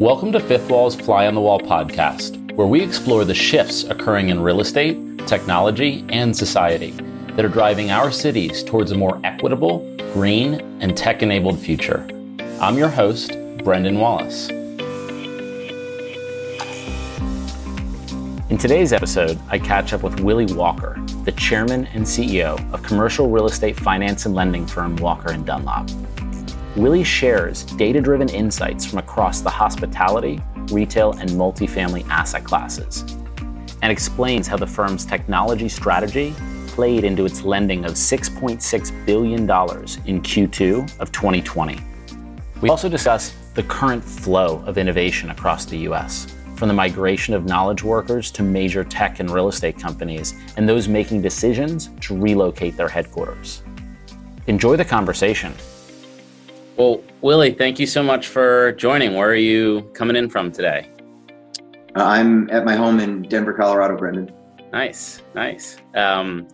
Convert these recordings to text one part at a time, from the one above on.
Welcome to Fifth Wall's Fly on the Wall podcast, where we explore the shifts occurring in real estate, technology, and society that are driving our cities towards a more equitable, green, and tech enabled future. I'm your host, Brendan Wallace. In today's episode, I catch up with Willie Walker, the chairman and CEO of commercial real estate finance and lending firm Walker and Dunlop. Willie shares data driven insights from across the hospitality, retail, and multifamily asset classes, and explains how the firm's technology strategy played into its lending of $6.6 billion in Q2 of 2020. We also discuss the current flow of innovation across the US, from the migration of knowledge workers to major tech and real estate companies and those making decisions to relocate their headquarters. Enjoy the conversation. Well, Willie, thank you so much for joining. Where are you coming in from today? Uh, I'm at my home in Denver, Colorado, Brendan. Nice, nice. Um,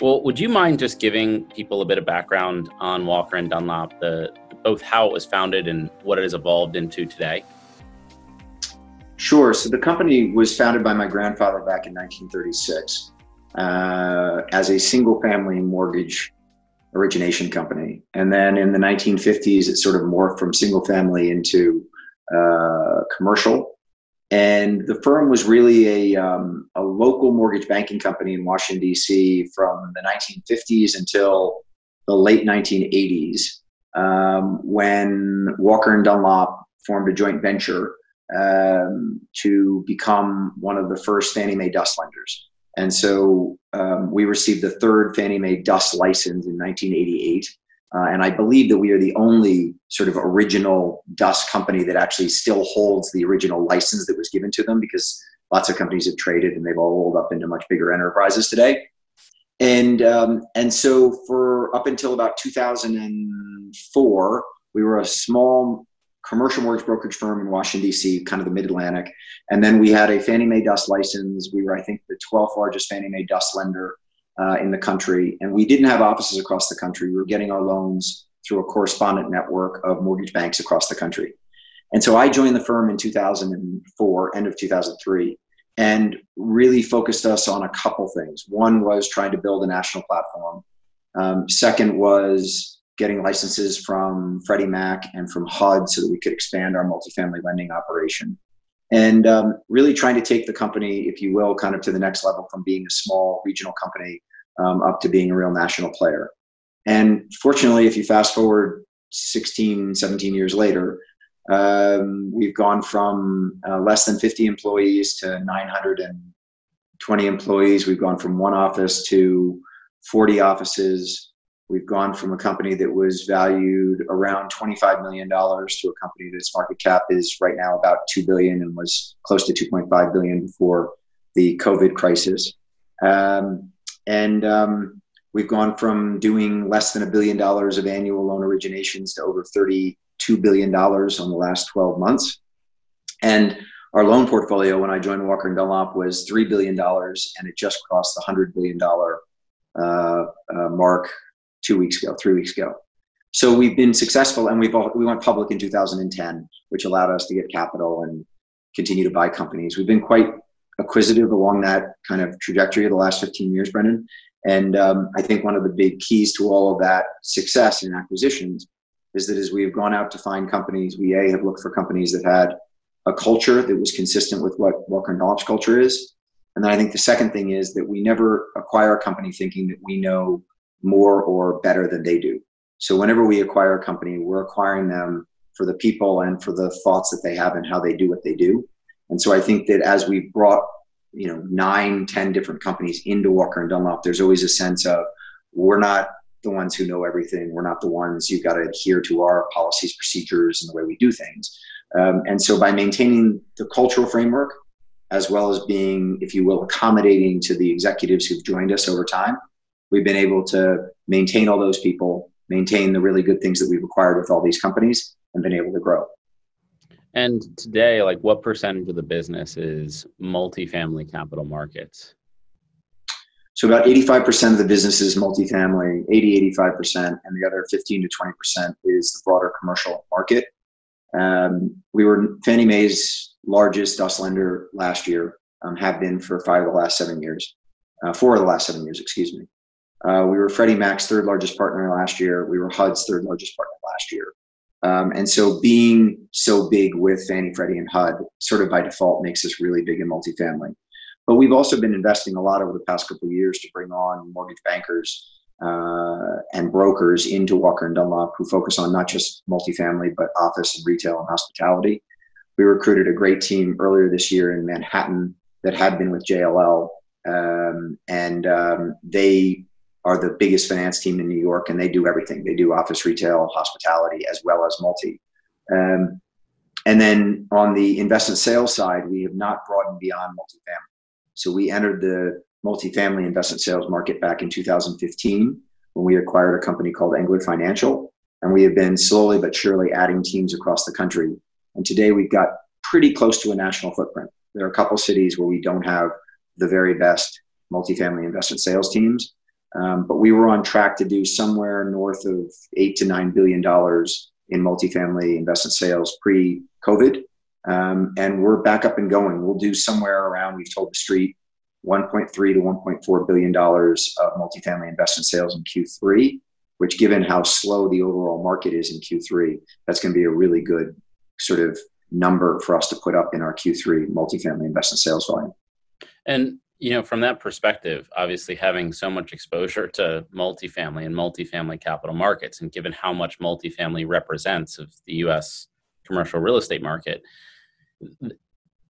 well, would you mind just giving people a bit of background on Walker and Dunlop, the both how it was founded and what it has evolved into today? Sure. So the company was founded by my grandfather back in 1936 uh, as a single-family mortgage origination company. And then in the 1950s, it sort of morphed from single family into uh, commercial. And the firm was really a, um, a local mortgage banking company in Washington, D.C. from the 1950s until the late 1980s um, when Walker and Dunlop formed a joint venture um, to become one of the first Fannie Mae DUS lenders. And so um, we received the third Fannie Mae DUS license in 1988. Uh, and I believe that we are the only sort of original DUS company that actually still holds the original license that was given to them because lots of companies have traded and they've all rolled up into much bigger enterprises today. And, um, and so for up until about 2004, we were a small commercial mortgage brokerage firm in Washington, D.C., kind of the mid Atlantic. And then we had a Fannie Mae DUS license. We were, I think, the 12th largest Fannie Mae DUS lender uh, in the country. And we didn't have offices across the country. We were getting our loans through a correspondent network of mortgage banks across the country. And so I joined the firm in 2004, end of 2003, and really focused us on a couple things. One was trying to build a national platform. Um, second was getting licenses from Freddie Mac and from HUD so that we could expand our multifamily lending operation. And um, really trying to take the company, if you will, kind of to the next level from being a small regional company um, up to being a real national player. And fortunately, if you fast forward 16, 17 years later, um, we've gone from uh, less than 50 employees to 920 employees. We've gone from one office to 40 offices. We've gone from a company that was valued around $25 million to a company that's market cap is right now about 2 billion and was close to 2.5 billion before the COVID crisis. Um, and um, we've gone from doing less than a billion dollars of annual loan originations to over $32 billion on the last 12 months. And our loan portfolio when I joined Walker and Dunlop was $3 billion and it just crossed the $100 billion uh, uh, mark two weeks ago, three weeks ago. So we've been successful, and we've we went public in 2010, which allowed us to get capital and continue to buy companies. We've been quite acquisitive along that kind of trajectory of the last 15 years, Brendan. And um, I think one of the big keys to all of that success in acquisitions is that as we have gone out to find companies, we a have looked for companies that had a culture that was consistent with what Walker Dunlop's culture is. And then I think the second thing is that we never acquire a company thinking that we know more or better than they do. So whenever we acquire a company, we're acquiring them for the people and for the thoughts that they have and how they do what they do. And so I think that as we brought, you know, nine, ten different companies into Walker and Dunlop, there's always a sense of we're not the ones who know everything. We're not the ones you've got to adhere to our policies, procedures, and the way we do things. Um, and so by maintaining the cultural framework, as well as being, if you will, accommodating to the executives who've joined us over time, we've been able to maintain all those people, maintain the really good things that we've acquired with all these companies, and been able to grow. And today, like what percentage of the business is multifamily capital markets? So about 85% of the business is multifamily, 80, 85%, and the other 15 to 20% is the broader commercial market. Um, we were Fannie Mae's largest DUS lender last year, um, have been for five of the last seven years, uh, four of the last seven years, excuse me. Uh, we were Freddie Mac's third largest partner last year. We were HUD's third largest partner last year. Um, and so being so big with Fannie, Freddie, and HUD sort of by default makes us really big in multifamily. But we've also been investing a lot over the past couple of years to bring on mortgage bankers uh, and brokers into Walker and Dunlop who focus on not just multifamily, but office and retail and hospitality. We recruited a great team earlier this year in Manhattan that had been with JLL, um, and um, they are the biggest finance team in New York, and they do everything. They do office, retail, hospitality, as well as multi. Um, and then on the investment sales side, we have not broadened beyond multifamily. So we entered the multifamily investment sales market back in 2015 when we acquired a company called Engler Financial. And we have been slowly but surely adding teams across the country. And today we've got pretty close to a national footprint. There are a couple cities where we don't have the very best multifamily investment sales teams, um, but we were on track to do somewhere north of eight to nine billion dollars in multifamily investment sales pre-COVID, um, and we're back up and going. We'll do somewhere around we've told the street 1.3 to 1.4 billion dollars of multifamily investment sales in Q3. Which, given how slow the overall market is in Q3, that's going to be a really good sort of number for us to put up in our Q3 multifamily investment sales volume. And you know, from that perspective, obviously having so much exposure to multifamily and multifamily capital markets, and given how much multifamily represents of the U.S. commercial real estate market,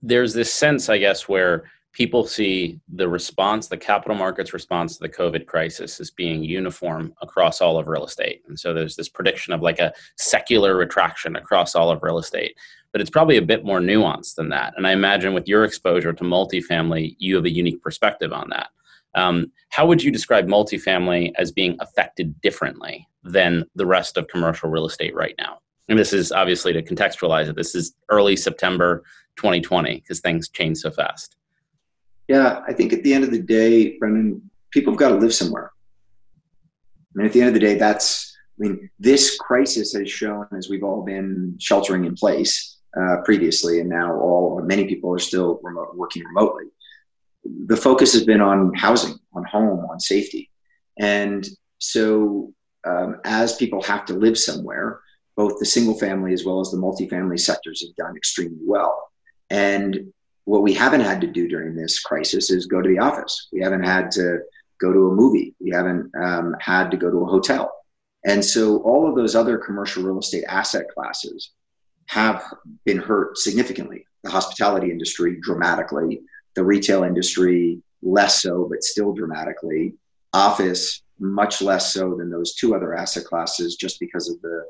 there's this sense, I guess, where people see the response, the capital markets response to the COVID crisis as being uniform across all of real estate. And so there's this prediction of like a secular retraction across all of real estate but it's probably a bit more nuanced than that. And I imagine with your exposure to multifamily, you have a unique perspective on that. Um, how would you describe multifamily as being affected differently than the rest of commercial real estate right now? And this is obviously to contextualize it. This is early September 2020 because things change so fast. Yeah, I think at the end of the day, Brendan, people have got to live somewhere. I mean, at the end of the day, that's, I mean, this crisis has shown as we've all been sheltering in place uh, previously, and now all many people are still remote, working remotely. The focus has been on housing, on home, on safety, and so um, as people have to live somewhere, both the single family as well as the multifamily sectors have done extremely well. And what we haven't had to do during this crisis is go to the office. We haven't had to go to a movie. We haven't um, had to go to a hotel. And so all of those other commercial real estate asset classes have been hurt significantly. The hospitality industry dramatically, the retail industry less so, but still dramatically. Office much less so than those two other asset classes, just because of the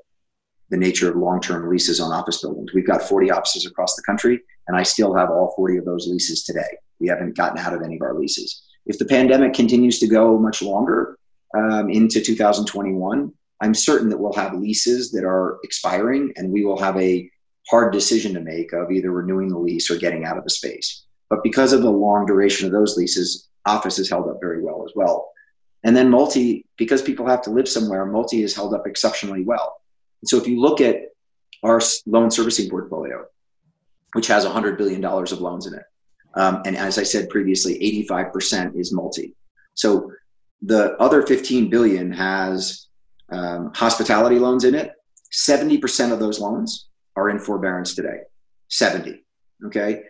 the nature of long-term leases on office buildings. We've got 40 offices across the country, and I still have all 40 of those leases today. We haven't gotten out of any of our leases. If the pandemic continues to go much longer um, into 2021, I'm certain that we'll have leases that are expiring and we will have a hard decision to make of either renewing the lease or getting out of the space. But because of the long duration of those leases, office has held up very well as well. And then multi, because people have to live somewhere, multi has held up exceptionally well. And so if you look at our loan servicing portfolio, which has $100 billion of loans in it, um, and as I said previously, 85% is multi. So the other 15 billion has um, hospitality loans in it. 70% of those loans are in forbearance today. 70. Okay.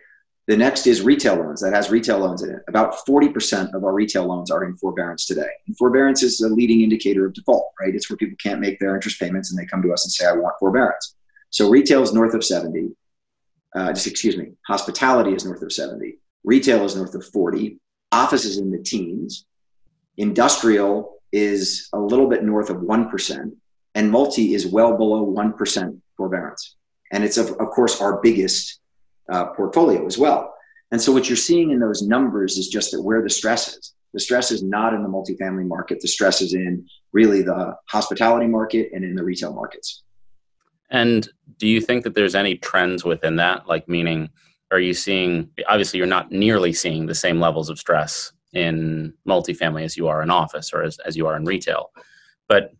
The next is retail loans that has retail loans in it. About 40% of our retail loans are in forbearance today. And forbearance is a leading indicator of default, right? It's where people can't make their interest payments and they come to us and say, I want forbearance. So retail is north of 70. Uh, just excuse me. Hospitality is north of 70. Retail is north of 40. Office is in the teens. Industrial is a little bit north of 1%, and multi is well below 1% forbearance. And it's, of, of course, our biggest uh, portfolio as well. And so, what you're seeing in those numbers is just that where the stress is. The stress is not in the multifamily market, the stress is in really the hospitality market and in the retail markets. And do you think that there's any trends within that? Like, meaning, are you seeing, obviously, you're not nearly seeing the same levels of stress in multifamily as you are in office or as, as you are in retail. But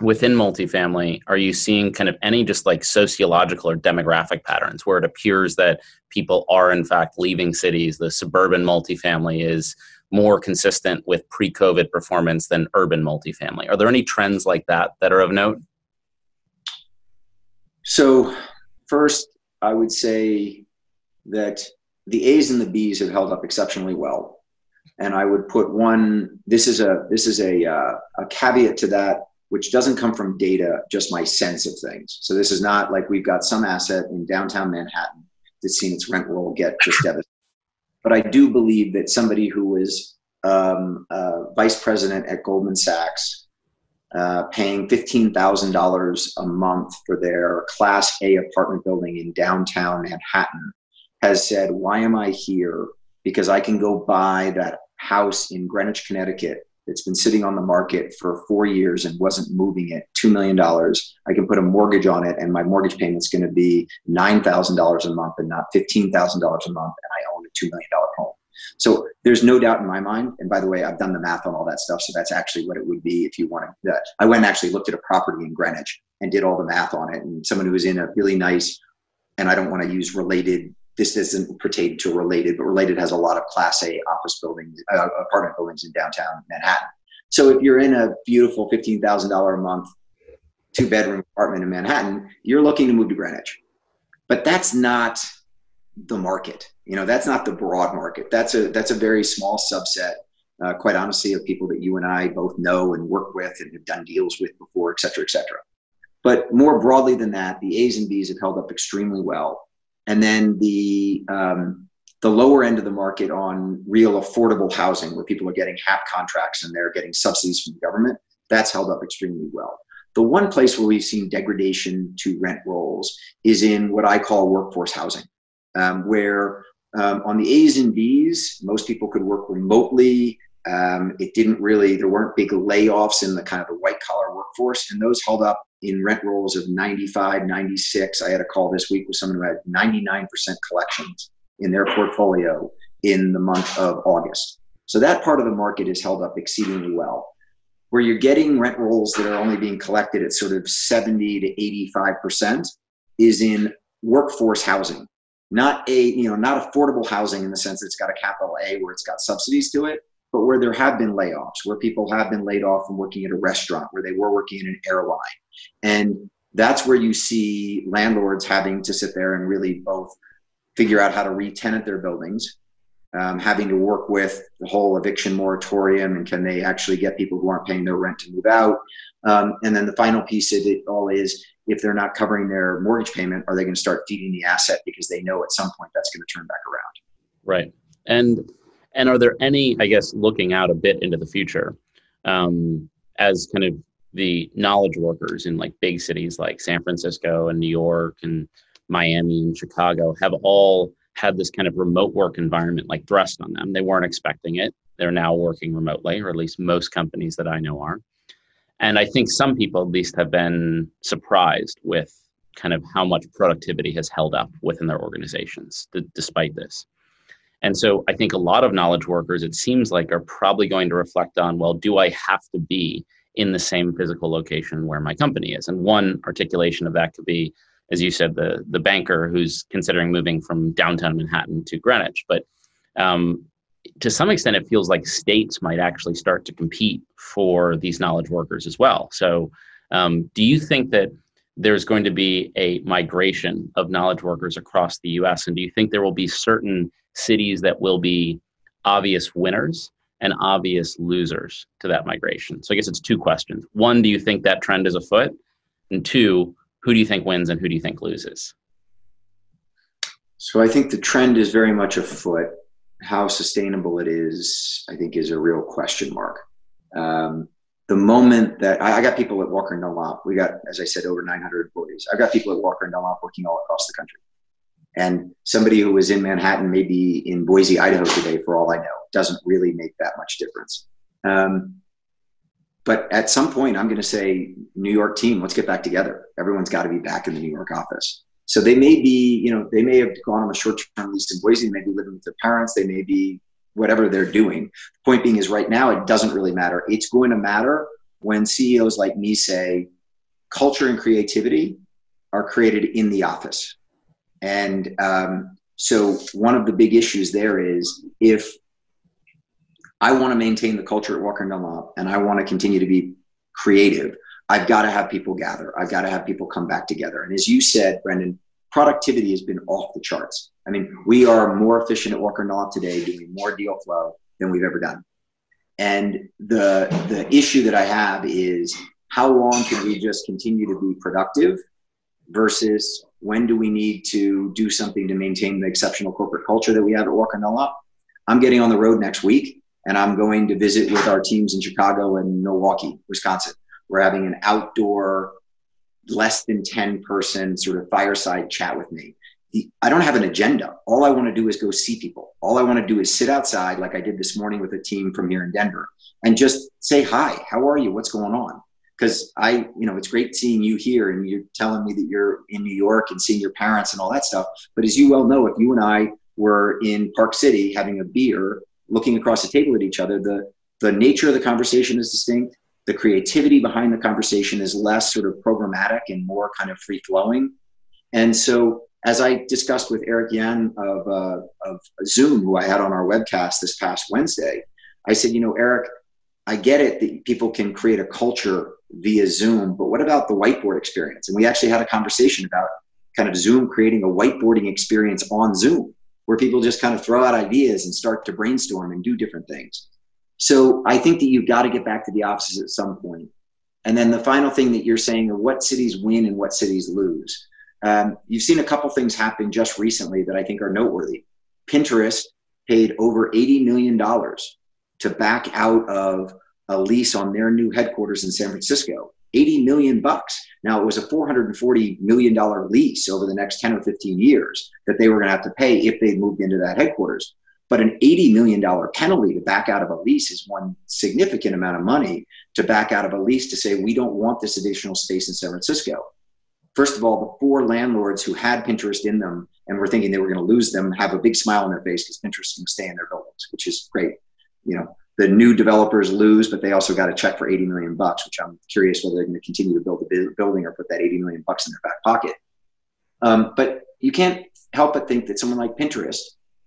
within multifamily, are you seeing kind of any just like sociological or demographic patterns where it appears that people are in fact leaving cities? The suburban multifamily is more consistent with pre COVID performance than urban multifamily. Are there any trends like that that are of note? So, first, I would say that the A's and the B's have held up exceptionally well. And I would put one. This is a this is a uh, a caveat to that, which doesn't come from data, just my sense of things. So this is not like we've got some asset in downtown Manhattan that's seen its rent roll get just devastated. But I do believe that somebody who was um, uh, vice president at Goldman Sachs uh, paying $15,000 a month for their Class A apartment building in downtown Manhattan has said, Why am I here? Because I can go buy that house in Greenwich, Connecticut that's been sitting on the market for four years and wasn't moving it, $2 million. I can put a mortgage on it, and my mortgage payment's going to be $9,000 a month and not $15,000 a month, and I own a $2 million home. So there's no doubt in my mind. And by the way, I've done the math on all that stuff. So that's actually what it would be if you wanted that. I went and actually looked at a property in Greenwich and did all the math on it. And someone who was in a really nice, and I don't want to use related, this doesn't pertain to related, but related has a lot of class A office buildings, uh, apartment buildings in downtown Manhattan. So if you're in a beautiful $15,000 a month, two bedroom apartment in Manhattan, you're looking to move to Greenwich. But that's not the market. You know, that's not the broad market. That's a that's a very small subset, uh, quite honestly, of people that you and I both know and work with and have done deals with before, et cetera, et cetera. But more broadly than that, the A's and B's have held up extremely well. And then the um, the lower end of the market on real affordable housing, where people are getting HAP contracts and they're getting subsidies from the government, that's held up extremely well. The one place where we've seen degradation to rent rolls is in what I call workforce housing um, where um, on the A's and B's, most people could work remotely. Um, it didn't really, there weren't big layoffs in the kind of the white collar workforce, and those held up in rent rolls of 95, 96. I had a call this week with someone who had 99% collections in their portfolio in the month of August. So that part of the market is held up exceedingly well. Where you're getting rent rolls that are only being collected at sort of 70 to 85% is in workforce housing not a you know not affordable housing in the sense that it's got a capital A where it's got subsidies to it, but where there have been layoffs, where people have been laid off from working at a restaurant, where they were working in an airline, and that's where you see landlords having to sit there and really both figure out how to re-tenant their buildings, um, having to work with the whole eviction moratorium, and can they actually get people who aren't paying their rent to move out? Um, and then the final piece of it all is if they're not covering their mortgage payment, are they going to start feeding the asset because they know at some point that's going to turn back around? Right. And and are there any, I guess, looking out a bit into the future, um, as kind of the knowledge workers in like big cities like San Francisco and New York and Miami and Chicago have all had this kind of remote work environment like thrust on them. They weren't expecting it. They're now working remotely, or at least most companies that I know are. And I think some people at least have been surprised with kind of how much productivity has held up within their organizations th- despite this. And so I think a lot of knowledge workers, it seems like, are probably going to reflect on well, do I have to be in the same physical location where my company is? And one articulation of that could be, as you said, the, the banker who's considering moving from downtown Manhattan to Greenwich. But um, to some extent, it feels like states might actually start to compete for these knowledge workers as well. So, um, do you think that there's going to be a migration of knowledge workers across the US? And do you think there will be certain cities that will be obvious winners and obvious losers to that migration? So, I guess it's two questions. One, do you think that trend is afoot? And two, who do you think wins and who do you think loses? So, I think the trend is very much afoot how sustainable it is, I think, is a real question mark. Um, the moment that I, I, got people at Walker and Dunlop, we got, as I said, over 900 employees. I've got people at Walker and Dunlop working all across the country. And somebody who was in Manhattan, maybe in Boise, Idaho today, for all I know, doesn't really make that much difference. Um, but at some point, I'm going to say, New York team, let's get back together. Everyone's got to be back in the New York office. So they may be, you know, they may have gone on a short-term lease in Boise. They may be living with their parents. They may be whatever they're doing. The point being is right now it doesn't really matter. It's going to matter when CEOs like me say culture and creativity are created in the office. And um, so one of the big issues there is if I want to maintain the culture at Walker Dunlop and I want to continue to be creative, I've got to have people gather. I've got to have people come back together. And as you said, Brendan, productivity has been off the charts. I mean, we are more efficient at Walker Dunlop today, doing more deal flow than we've ever done. And the the issue that I have is how long can we just continue to be productive versus when do we need to do something to maintain the exceptional corporate culture that we have at Walker Dunlop? I'm getting on the road next week and I'm going to visit with our teams in Chicago and Milwaukee, Wisconsin. We're having an outdoor, less than 10 person sort of fireside chat with me. I don't have an agenda. All I want to do is go see people. All I want to do is sit outside, like I did this morning with a team from here in Denver, and just say hi. How are you? What's going on? Because I, you know, it's great seeing you here, and you're telling me that you're in New York and seeing your parents and all that stuff. But as you well know, if you and I were in Park City having a beer, looking across the table at each other, the the nature of the conversation is distinct. The creativity behind the conversation is less sort of programmatic and more kind of free flowing. And so as I discussed with Eric Yuan of, uh, of Zoom, who I had on our webcast this past Wednesday, I said, you know, Eric, I get it that people can create a culture via Zoom, but what about the whiteboard experience? And we actually had a conversation about kind of Zoom creating a whiteboarding experience on Zoom where people just kind of throw out ideas and start to brainstorm and do different things. So I think that you've got to get back to the offices at some point. And then the final thing that you're saying are what cities win and what cities lose. Um, you've seen a couple things happen just recently that I think are noteworthy. Pinterest paid over $80 million to back out of a lease on their new headquarters in San Francisco. 80 million bucks. Now it was a 440 million dollar lease over the next 10 or 15 years that they were going to have to pay if they moved into that headquarters. But an $80 million penalty to back out of a lease is one significant amount of money to back out of a lease to say, we don't want this additional space in San Francisco. First of all, the four landlords who had Pinterest in them and were thinking they were going to lose them have a big smile on their face because Pinterest can stay in their buildings, which is great. You know, the new developers lose, but they also got a check for 80 million bucks, which I'm curious whether they're going to continue to build the building or put that 80 million bucks in their back pocket. Um, but you can't help but think that someone like Pinterest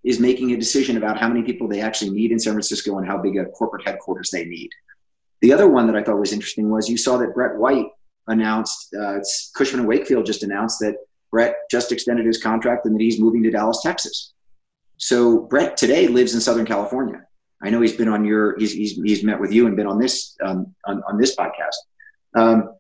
is making a decision about how many people they actually need in San Francisco and how big a corporate headquarters they need. The other one that I thought was interesting was you saw that Brett White announced, uh, Cushman and Wakefield just announced that Brett just extended his contract and that he's moving to Dallas, Texas. So Brett today lives in Southern California. I know he's been on your, he's, he's, he's met with you and been on this, um, on, on this podcast. Um,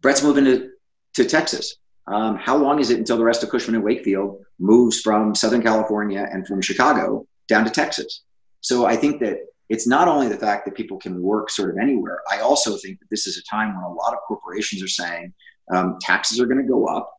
Brett's moving to, to Texas. Um, how long is it until the rest of Cushman and Wakefield moves from Southern California and from Chicago down to Texas? So I think that it's not only the fact that people can work sort of anywhere. I also think that this is a time when a lot of corporations are saying um, taxes are going to go up.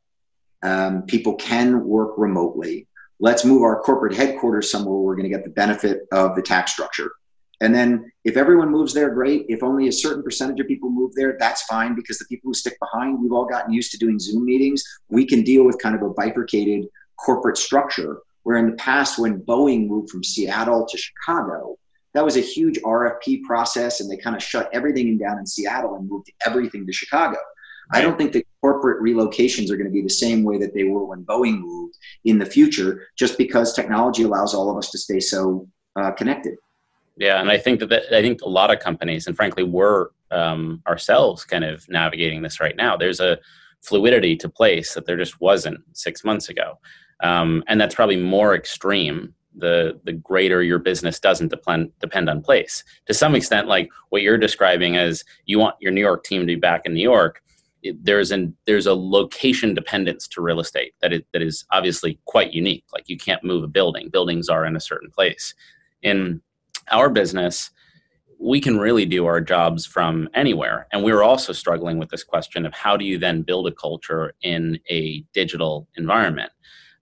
Um, people can work remotely. Let's move our corporate headquarters somewhere where we're going to get the benefit of the tax structure. And then if everyone moves there, great. If only a certain percentage of people move there, that's fine because the people who stick behind, we've all gotten used to doing Zoom meetings. We can deal with kind of a bifurcated corporate structure where in the past, when Boeing moved from Seattle to Chicago, that was a huge RFP process and they kind of shut everything down in Seattle and moved everything to Chicago. I don't think that corporate relocations are going to be the same way that they were when Boeing moved in the future, just because technology allows all of us to stay so uh, connected. Yeah, and I think that, that, I think a lot of companies, and frankly, we're um, ourselves kind of navigating this right now. There's a fluidity to place that there just wasn't six months ago, um, and that's probably more extreme the the greater your business doesn't depend depend on place. To some extent, like what you're describing as you want your New York team to be back in New York. It, there's an there's a location dependence to real estate that it, that is obviously quite unique. Like you can't move a building; buildings are in a certain place. In our business, we can really do our jobs from anywhere. And we were also struggling with this question of how do you then build a culture in a digital environment?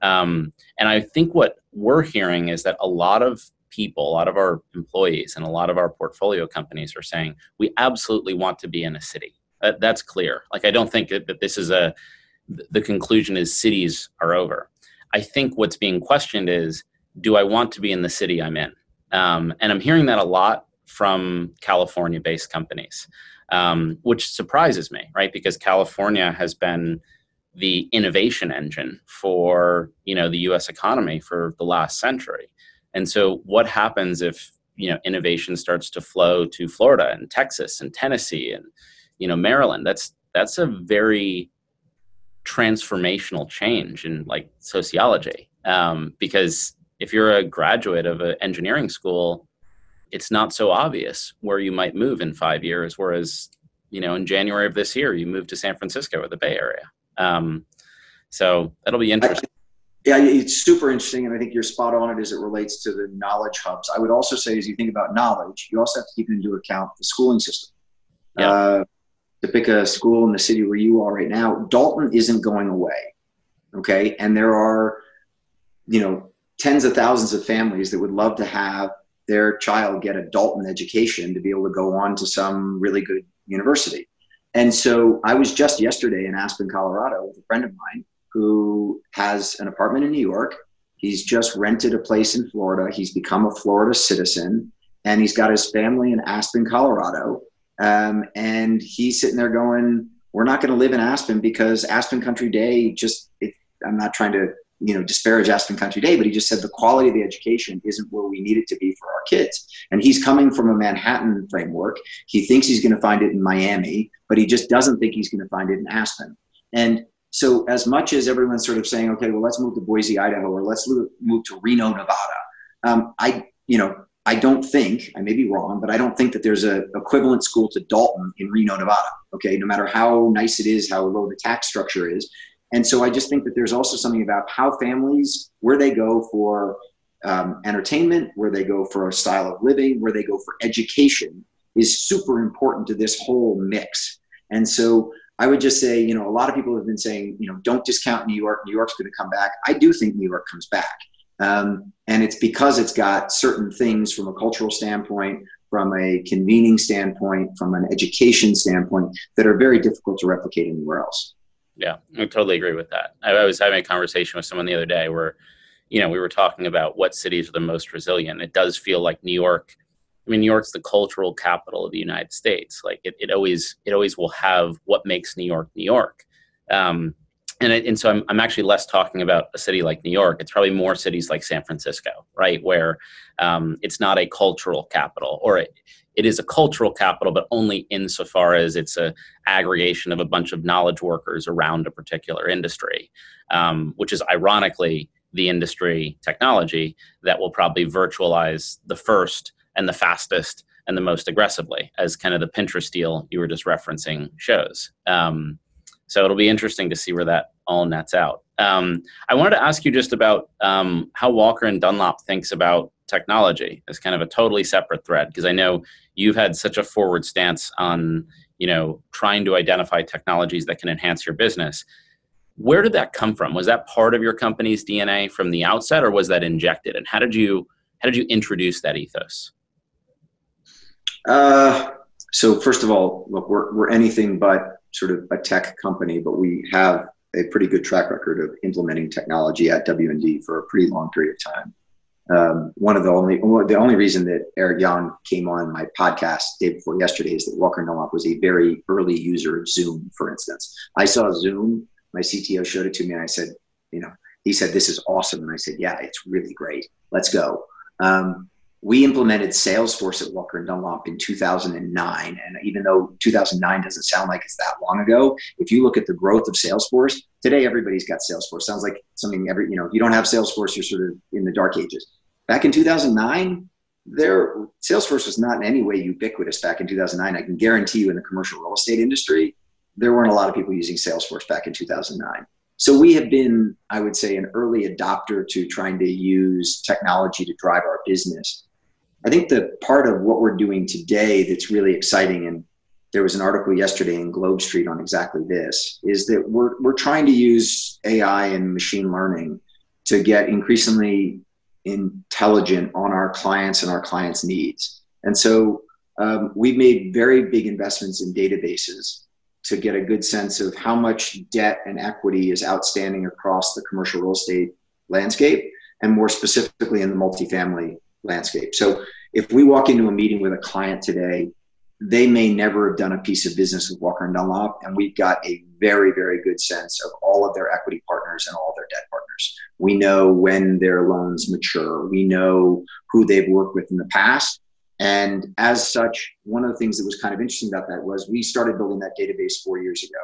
Um, and I think what we're hearing is that a lot of people, a lot of our employees, and a lot of our portfolio companies are saying we absolutely want to be in a city. That, that's clear. Like I don't think that, that this is a the conclusion is cities are over. I think what's being questioned is do I want to be in the city I'm in? Um, and I'm hearing that a lot from California based companies, um, which surprises me, right? Because California has been the innovation engine for you know the US economy for the last century. And so what happens if you know innovation starts to flow to Florida and Texas and Tennessee and you know Maryland? That's that's a very transformational change in like sociology um, because if you're a graduate of an engineering school it's not so obvious where you might move in five years whereas you know in january of this year you moved to san francisco or the bay area um, so that'll be interesting yeah it's super interesting and i think you're spot on it as it relates to the knowledge hubs i would also say as you think about knowledge you also have to keep into account the schooling system yeah. Uh, to pick a school in the city where you are right now, Dalton isn't going away. Okay. And there are, you know, tens of thousands of families that would love to have their child get a Dalton education to be able to go on to some really good university. And so I was just yesterday in Aspen, Colorado with a friend of mine who has an apartment in New York. He's just rented a place in Florida. He's become a Florida citizen and he's got his family in Aspen, Colorado um, and he's sitting there going, we're not going to live in Aspen because Aspen Country Day just, it, I'm not trying to, you know, disparage Aspen Country Day, but he just said the quality of the education isn't where we need it to be for our kids. And he's coming from a Manhattan framework. He thinks he's going to find it in Miami, but he just doesn't think he's going to find it in Aspen. And so as much as everyone's sort of saying, okay, well, let's move to Boise, Idaho, or let's move to Reno, Nevada. Um, I, you know, I don't think, I may be wrong, but I don't think that there's a equivalent school to Dalton in Reno, Nevada. Okay, no matter how nice it is, how low the tax structure is. And so I just think that there's also something about how families, where they go for um, entertainment, where they go for a style of living, where they go for education is super important to this whole mix. And so I would just say, you know, a lot of people have been saying, you know, don't discount New York. New York's going to come back. I do think New York comes back. Um, and it's because it's got certain things from a cultural standpoint, from a convening standpoint, from an education standpoint that are very difficult to replicate anywhere else. Yeah, I totally agree with that. I, I was having a conversation with someone the other day where, you know, we were talking about what cities are the most resilient. It does feel like New York. I mean, New York's the cultural capital of the United States. Like it, it always, it always will have what makes New York New York. Um, and, it, and so I'm, I'm actually less talking about a city like New York. It's probably more cities like San Francisco, right, where um, it's not a cultural capital, or it, it is a cultural capital, but only insofar as it's a aggregation of a bunch of knowledge workers around a particular industry, um, which is ironically the industry technology that will probably virtualize the first and the fastest and the most aggressively, as kind of the Pinterest deal you were just referencing shows. Um, so it'll be interesting to see where that all nets out. Um, I wanted to ask you just about um, how Walker and Dunlop thinks about technology as kind of a totally separate thread, because I know you've had such a forward stance on you know trying to identify technologies that can enhance your business. Where did that come from? Was that part of your company's DNA from the outset, or was that injected? And how did you how did you introduce that ethos? Uh, so first of all, look, we're we're anything but sort of a tech company, but we have a pretty good track record of implementing technology at W&D for a pretty long period of time. Um, one of the only the only reason that Eric Yuan came on my podcast day before yesterday is that Walker Dunlop was a very early user of Zoom, for instance. I saw Zoom, my CTO showed it to me, and I said, you know, he said this is awesome, and I said, yeah, it's really great. Let's go. Um, we implemented Salesforce at Walker and Dunlop in 2009. And even though 2009 doesn't sound like it's that long ago, if you look at the growth of Salesforce, today everybody's got Salesforce. Sounds like something every, you know, if you don't have Salesforce, you're sort of in the dark ages. Back in 2009, there Salesforce was not in any way ubiquitous back in 2009. I can guarantee you in the commercial real estate industry, there weren't a lot of people using Salesforce back in 2009. So we have been, I would say, an early adopter to trying to use technology to drive our business. I think the part of what we're doing today that's really exciting, and there was an article yesterday in Globe Street on exactly this, is that we're, we're trying to use AI and machine learning to get increasingly intelligent on our clients and our clients' needs. And so um, we've made very big investments in databases to get a good sense of how much debt and equity is outstanding across the commercial real estate landscape, and more specifically in the multifamily landscape. So if we walk into a meeting with a client today, they may never have done a piece of business with Walker and Dunlop, and we've got a very, very good sense of all of their equity partners and all their debt partners. We know when their loans mature. We know who they've worked with in the past. And as such, one of the things that was kind of interesting about that was we started building that database four years ago.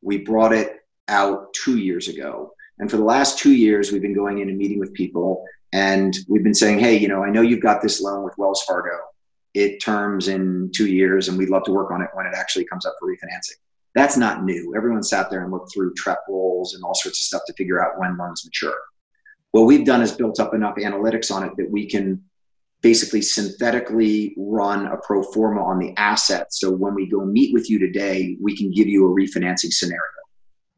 We brought it out two years ago. And for the last two years, we've been going in and meeting with people. And we've been saying, hey, you know, I know you've got this loan with Wells Fargo. It terms in two years, and we'd love to work on it when it actually comes up for refinancing. That's not new. Everyone sat there and looked through Trepp rolls and all sorts of stuff to figure out when loans mature. What we've done is built up enough analytics on it that we can basically synthetically run a pro forma on the asset. So when we go meet with you today, we can give you a refinancing scenario.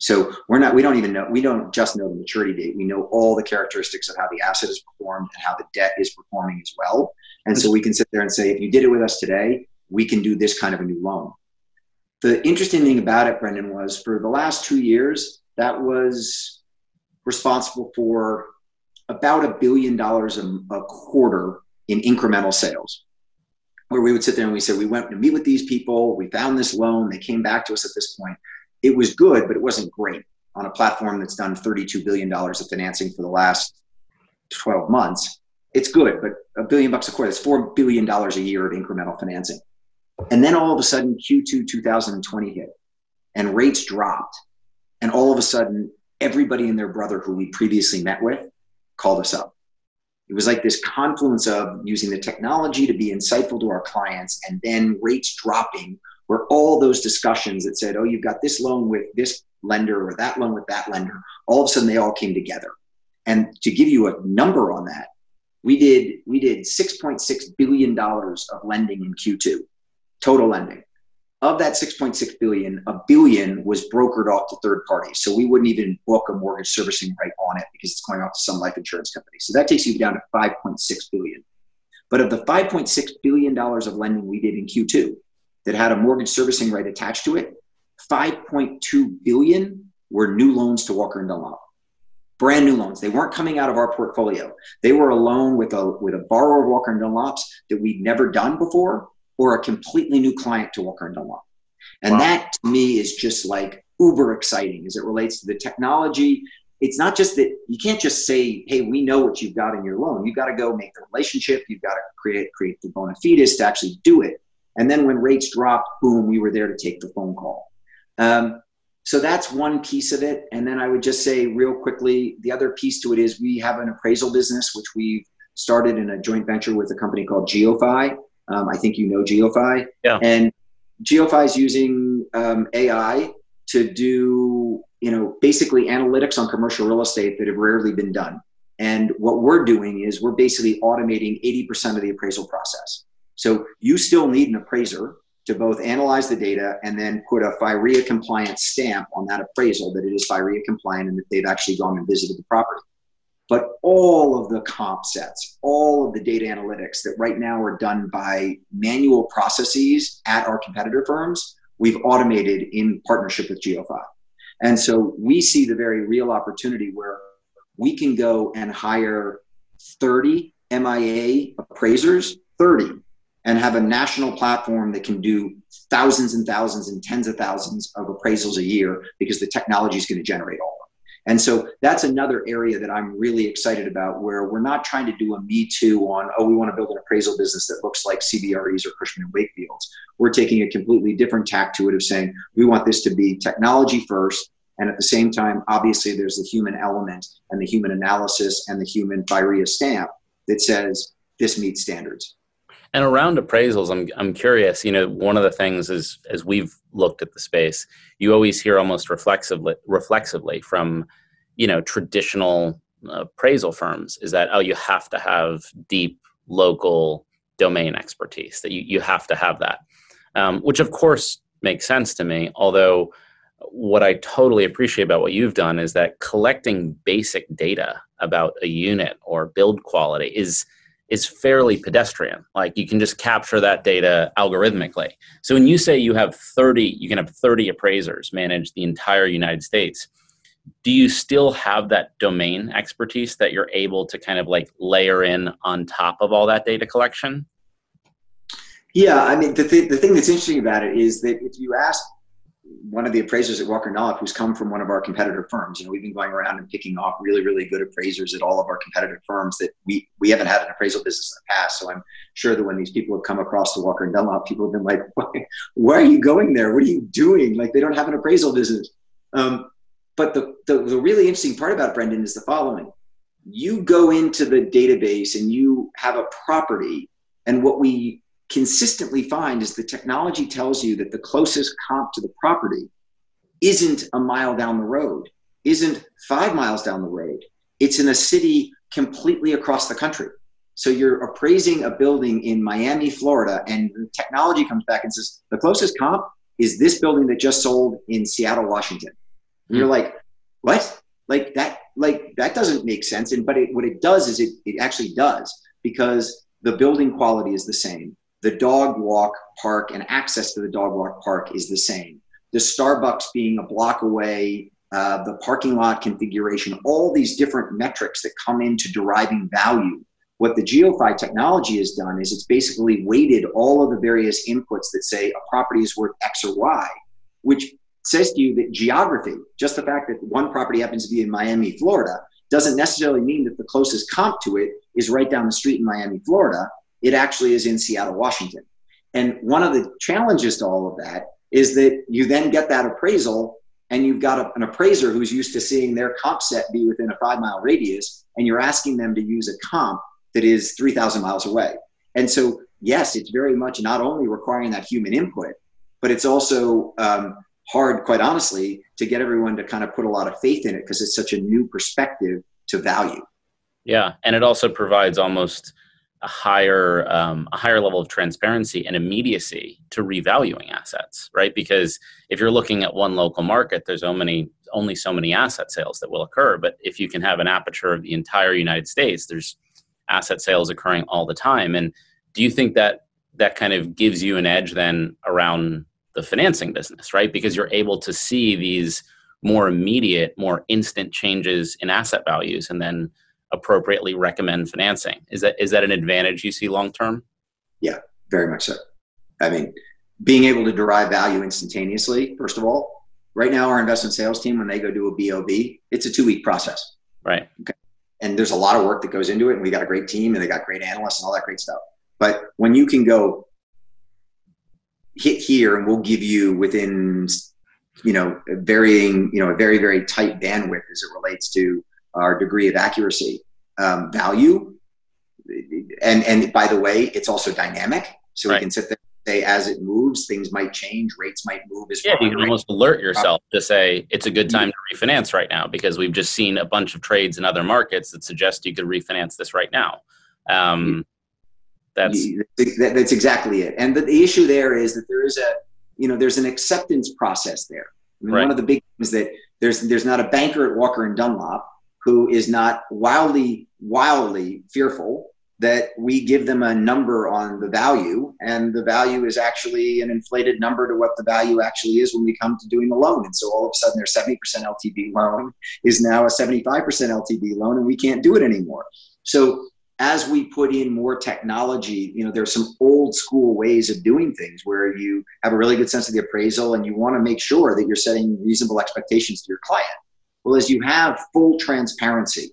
So we're not, we don't even know, we don't just know the maturity date. We know all the characteristics of how the asset is performed and how the debt is performing as well. And so we can sit there and say, if you did it with us today, we can do this kind of a new loan. The interesting thing about it, Brendan, was for the last two years, that was responsible for about a billion dollars a, quarter in incremental sales where we would sit there and we said we went to meet with these people we found this loan they came back to us at this point it was good, but it wasn't great on a platform that's done $32 billion of financing for the last 12 months. It's good, but a billion bucks a quarter, that's $4 billion a year of incremental financing. And then all of a sudden, Q2 2020 hit and rates dropped. And all of a sudden, everybody and their brother who we previously met with called us up. It was like this confluence of using the technology to be insightful to our clients and then rates dropping where all those discussions that said, oh, you've got this loan with this lender or that loan with that lender, all of a sudden they all came together. And to give you a number on that, we did we did 6.6 billion dollars of lending in Q2, total lending. Of that 6.6 billion, a billion was brokered off to third parties. So we wouldn't even book a mortgage servicing right on it because it's going off to some life insurance company. So that takes you down to 5.6 billion. But of the 5.6 billion dollars of lending we did in Q2, that had a mortgage servicing right attached to it, 5.2 billion were new loans to Walker and Dunlop. Brand new loans. They weren't coming out of our portfolio. They were a loan with a with a borrower of Walker and Dunlop's that we'd never done before, or a completely new client to Walker and Dunlop. And wow. that to me is just like uber exciting as it relates to the technology. It's not just that you can't just say, "Hey, we know what you've got in your loan." You've got to go make the relationship. You've got to create create the bona fides to actually do it. And then when rates dropped, boom, we were there to take the phone call. Um, so that's one piece of it. And then I would just say, real quickly, the other piece to it is we have an appraisal business, which we've started in a joint venture with a company called GeoPhy. Um, I think you know GeoPhy. Yeah. And GeoPhy is using um, AI to do, you know, basically analytics on commercial real estate that have rarely been done. And what we're doing is we're basically automating 80% of the appraisal process. So you still need an appraiser to both analyze the data and then put a FIRREA compliant stamp on that appraisal that it is FIRREA compliant and that they've actually gone and visited the property. But all of the comp sets, all of the data analytics that right now are done by manual processes at our competitor firms, we've automated in partnership with GeoPhy. And so we see the very real opportunity where we can go and hire 30 MAI appraisers, 30 and have a national platform that can do thousands and thousands and tens of thousands of appraisals a year because the technology is going to generate all of them. And so that's another area that I'm really excited about where we're not trying to do a me too on, oh, we want to build an appraisal business that looks like CBRE's or Cushman and Wakefield's. We're taking a completely different tack to it of saying we want this to be technology first. And at the same time, obviously, there's the human element and the human analysis and the human FIRREA stamp that says this meets standards. And around appraisals, I'm I'm curious. You know, one of the things is as we've looked at the space, you always hear almost reflexively reflexively from, you know, traditional appraisal firms is that oh, you have to have deep local domain expertise. That you you have to have that, um, which of course makes sense to me. Although, what I totally appreciate about what you've done is that collecting basic data about a unit or build quality is is fairly pedestrian. Like you can just capture that data algorithmically. So when you say you have 30, you can have 30 appraisers manage the entire United States. do you still have that domain expertise that you're able to kind of like layer in on top of all that data collection? Yeah, I mean, the, th- the thing that's interesting about it is that if you ask one of the appraisers at Walker Dunlop, who's come from one of our competitor firms, you know, we've been going around and picking off really, really good appraisers at all of our competitor firms that we we haven't had an appraisal business in the past. So I'm sure that when these people have come across the Walker and Dunlop, people have been like, why, why are you going there? What are you doing? Like they don't have an appraisal business. Um, but the, the, the really interesting part about Brendan is the following. You go into the database and you have a property, and what we consistently find is the technology tells you that the closest comp to the property isn't a mile down the road, isn't five miles down the road. It's in a city completely across the country. So you're appraising a building in Miami, Florida, and the technology comes back and says the closest comp is this building that just sold in Seattle, Washington. And you're hmm. like, what? Like that, like that doesn't make sense. And but it, what it does is it, it actually does because the building quality is the same. The dog walk park and access to the dog walk park is the same. The Starbucks being a block away, uh, the parking lot configuration, all these different metrics that come into deriving value. What the GeoPhy technology has done is it's basically weighted all of the various inputs that say a property is worth X or Y, which says to you that geography, just the fact that one property happens to be in Miami, Florida, doesn't necessarily mean that the closest comp to it is right down the street in Miami, Florida. It actually is in Seattle, Washington. And one of the challenges to all of that is that you then get that appraisal and you've got a, an appraiser who's used to seeing their comp set be within a five mile radius, and you're asking them to use a comp that is 3,000 miles away. And so, yes, it's very much not only requiring that human input, but it's also um, hard, quite honestly, to get everyone to kind of put a lot of faith in it because it's such a new perspective to value. Yeah, and it also provides almost a higher um, a higher level of transparency and immediacy to revaluing assets, right? Because if you're looking at one local market, there's many only so many asset sales that will occur. But if you can have an aperture of the entire United States, there's asset sales occurring all the time. And do you think that that kind of gives you an edge then around the financing business, right? Because you're able to see these more immediate, more instant changes in asset values and then appropriately recommend financing. Is that is that an advantage you see long term? Yeah, very much so. I mean, being able to derive value instantaneously, first of all. Right now, our investment sales team, when they go do a BOV, it's a two week process. Right. Okay. And there's a lot of work that goes into it. And we got a great team and they got great analysts and all that great stuff. But when you can go hit here and we'll give you within you know varying you know a very very tight bandwidth as it relates to our degree of accuracy um, value and and by the way it's also dynamic so right. we can sit there say as it moves things might change rates might move as yeah you can almost alert yourself to say it's a good time to refinance right now because we've just seen a bunch of trades in other markets that suggest you could refinance this right now um, that's that's exactly it. And the, the, issue there is that there is a you know there's an acceptance process there. I mean, right. One of the big things that there's there's not a banker at Walker and Dunlop who is not wildly wildly fearful that we give them a number on the value and the value is actually an inflated number to what the value actually is when we come to doing the loan and so all of a sudden their 70% ltv loan is now a 75% ltv loan and we can't do it anymore so as we put in more technology, you know, there's some old school ways of doing things where you have a really good sense of the appraisal and you want to make sure that you're setting reasonable expectations to your client. Well, as you have full transparency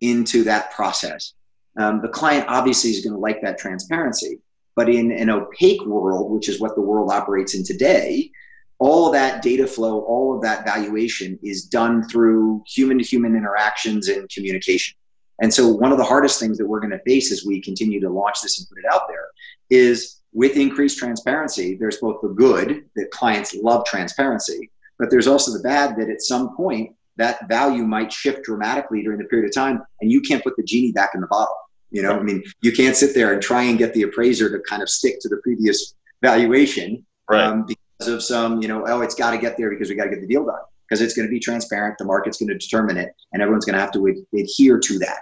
into that process, um, the client obviously is going to like that transparency. But in an opaque world, which is what the world operates in today, all that data flow, all of that valuation is done through human to human interactions and communication. And so, one of the hardest things that we're going to face as we continue to launch this and put it out there is with increased transparency, there's both the good that clients love transparency, but there's also the bad that at some point that value might shift dramatically during the period of time and you can't put the genie back in the bottle. You know, I mean, you can't sit there and try and get the appraiser to kind of stick to the previous valuation right. um, because of some, you know, oh, it's got to get there because we got to get the deal done because it's going to be transparent. The market's going to determine it, and everyone's going to have to ad- adhere to that.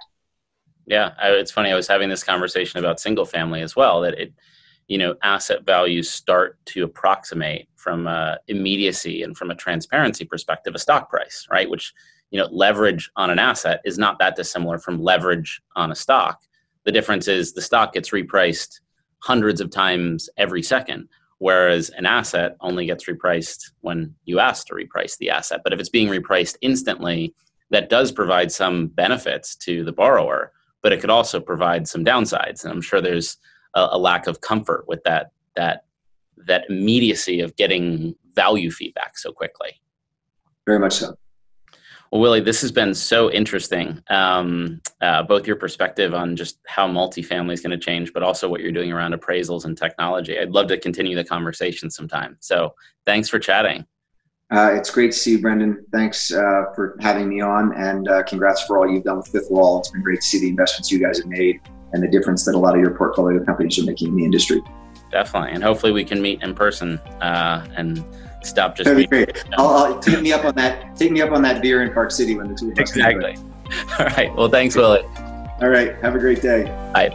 Yeah, I, it's funny. I was having this conversation about single family as well. That it, you know, asset values start to approximate from immediacy and from a transparency perspective a stock price, right? Which you know, leverage on an asset is not that dissimilar from leverage on a stock. The difference is the stock gets repriced hundreds of times every second, whereas an asset only gets repriced when you ask to reprice the asset. But if it's being repriced instantly, that does provide some benefits to the borrower, but it could also provide some downsides. And I'm sure there's a, a lack of comfort with that that that immediacy of getting value feedback so quickly. Very much so. Well, Willy, this has been so interesting. Um, uh, both your perspective on just how multifamily is going to change, but also what you're doing around appraisals and technology. I'd love to continue the conversation sometime. So thanks for chatting. Uh, it's great to see you, Brendan. Thanks uh, for having me on, and uh, congrats for all you've done with Fifth Wall. It's been great to see the investments you guys have made and the difference that a lot of your portfolio companies are making in the industry. Definitely, and hopefully we can meet in person uh, and stop just. That'd be great. I'll, I'll, take me up on that. Take me up on that beer in Park City when the two of us exactly. All right. Well, thanks, Willy. All right. Have a great day. Bye.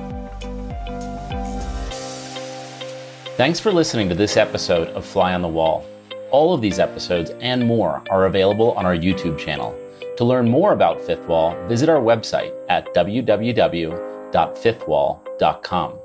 Thanks for listening to this episode of Fly on the Wall. All of these episodes and more are available on our YouTube channel. To learn more about Fifth Wall, visit our website at www.fifthwall.com.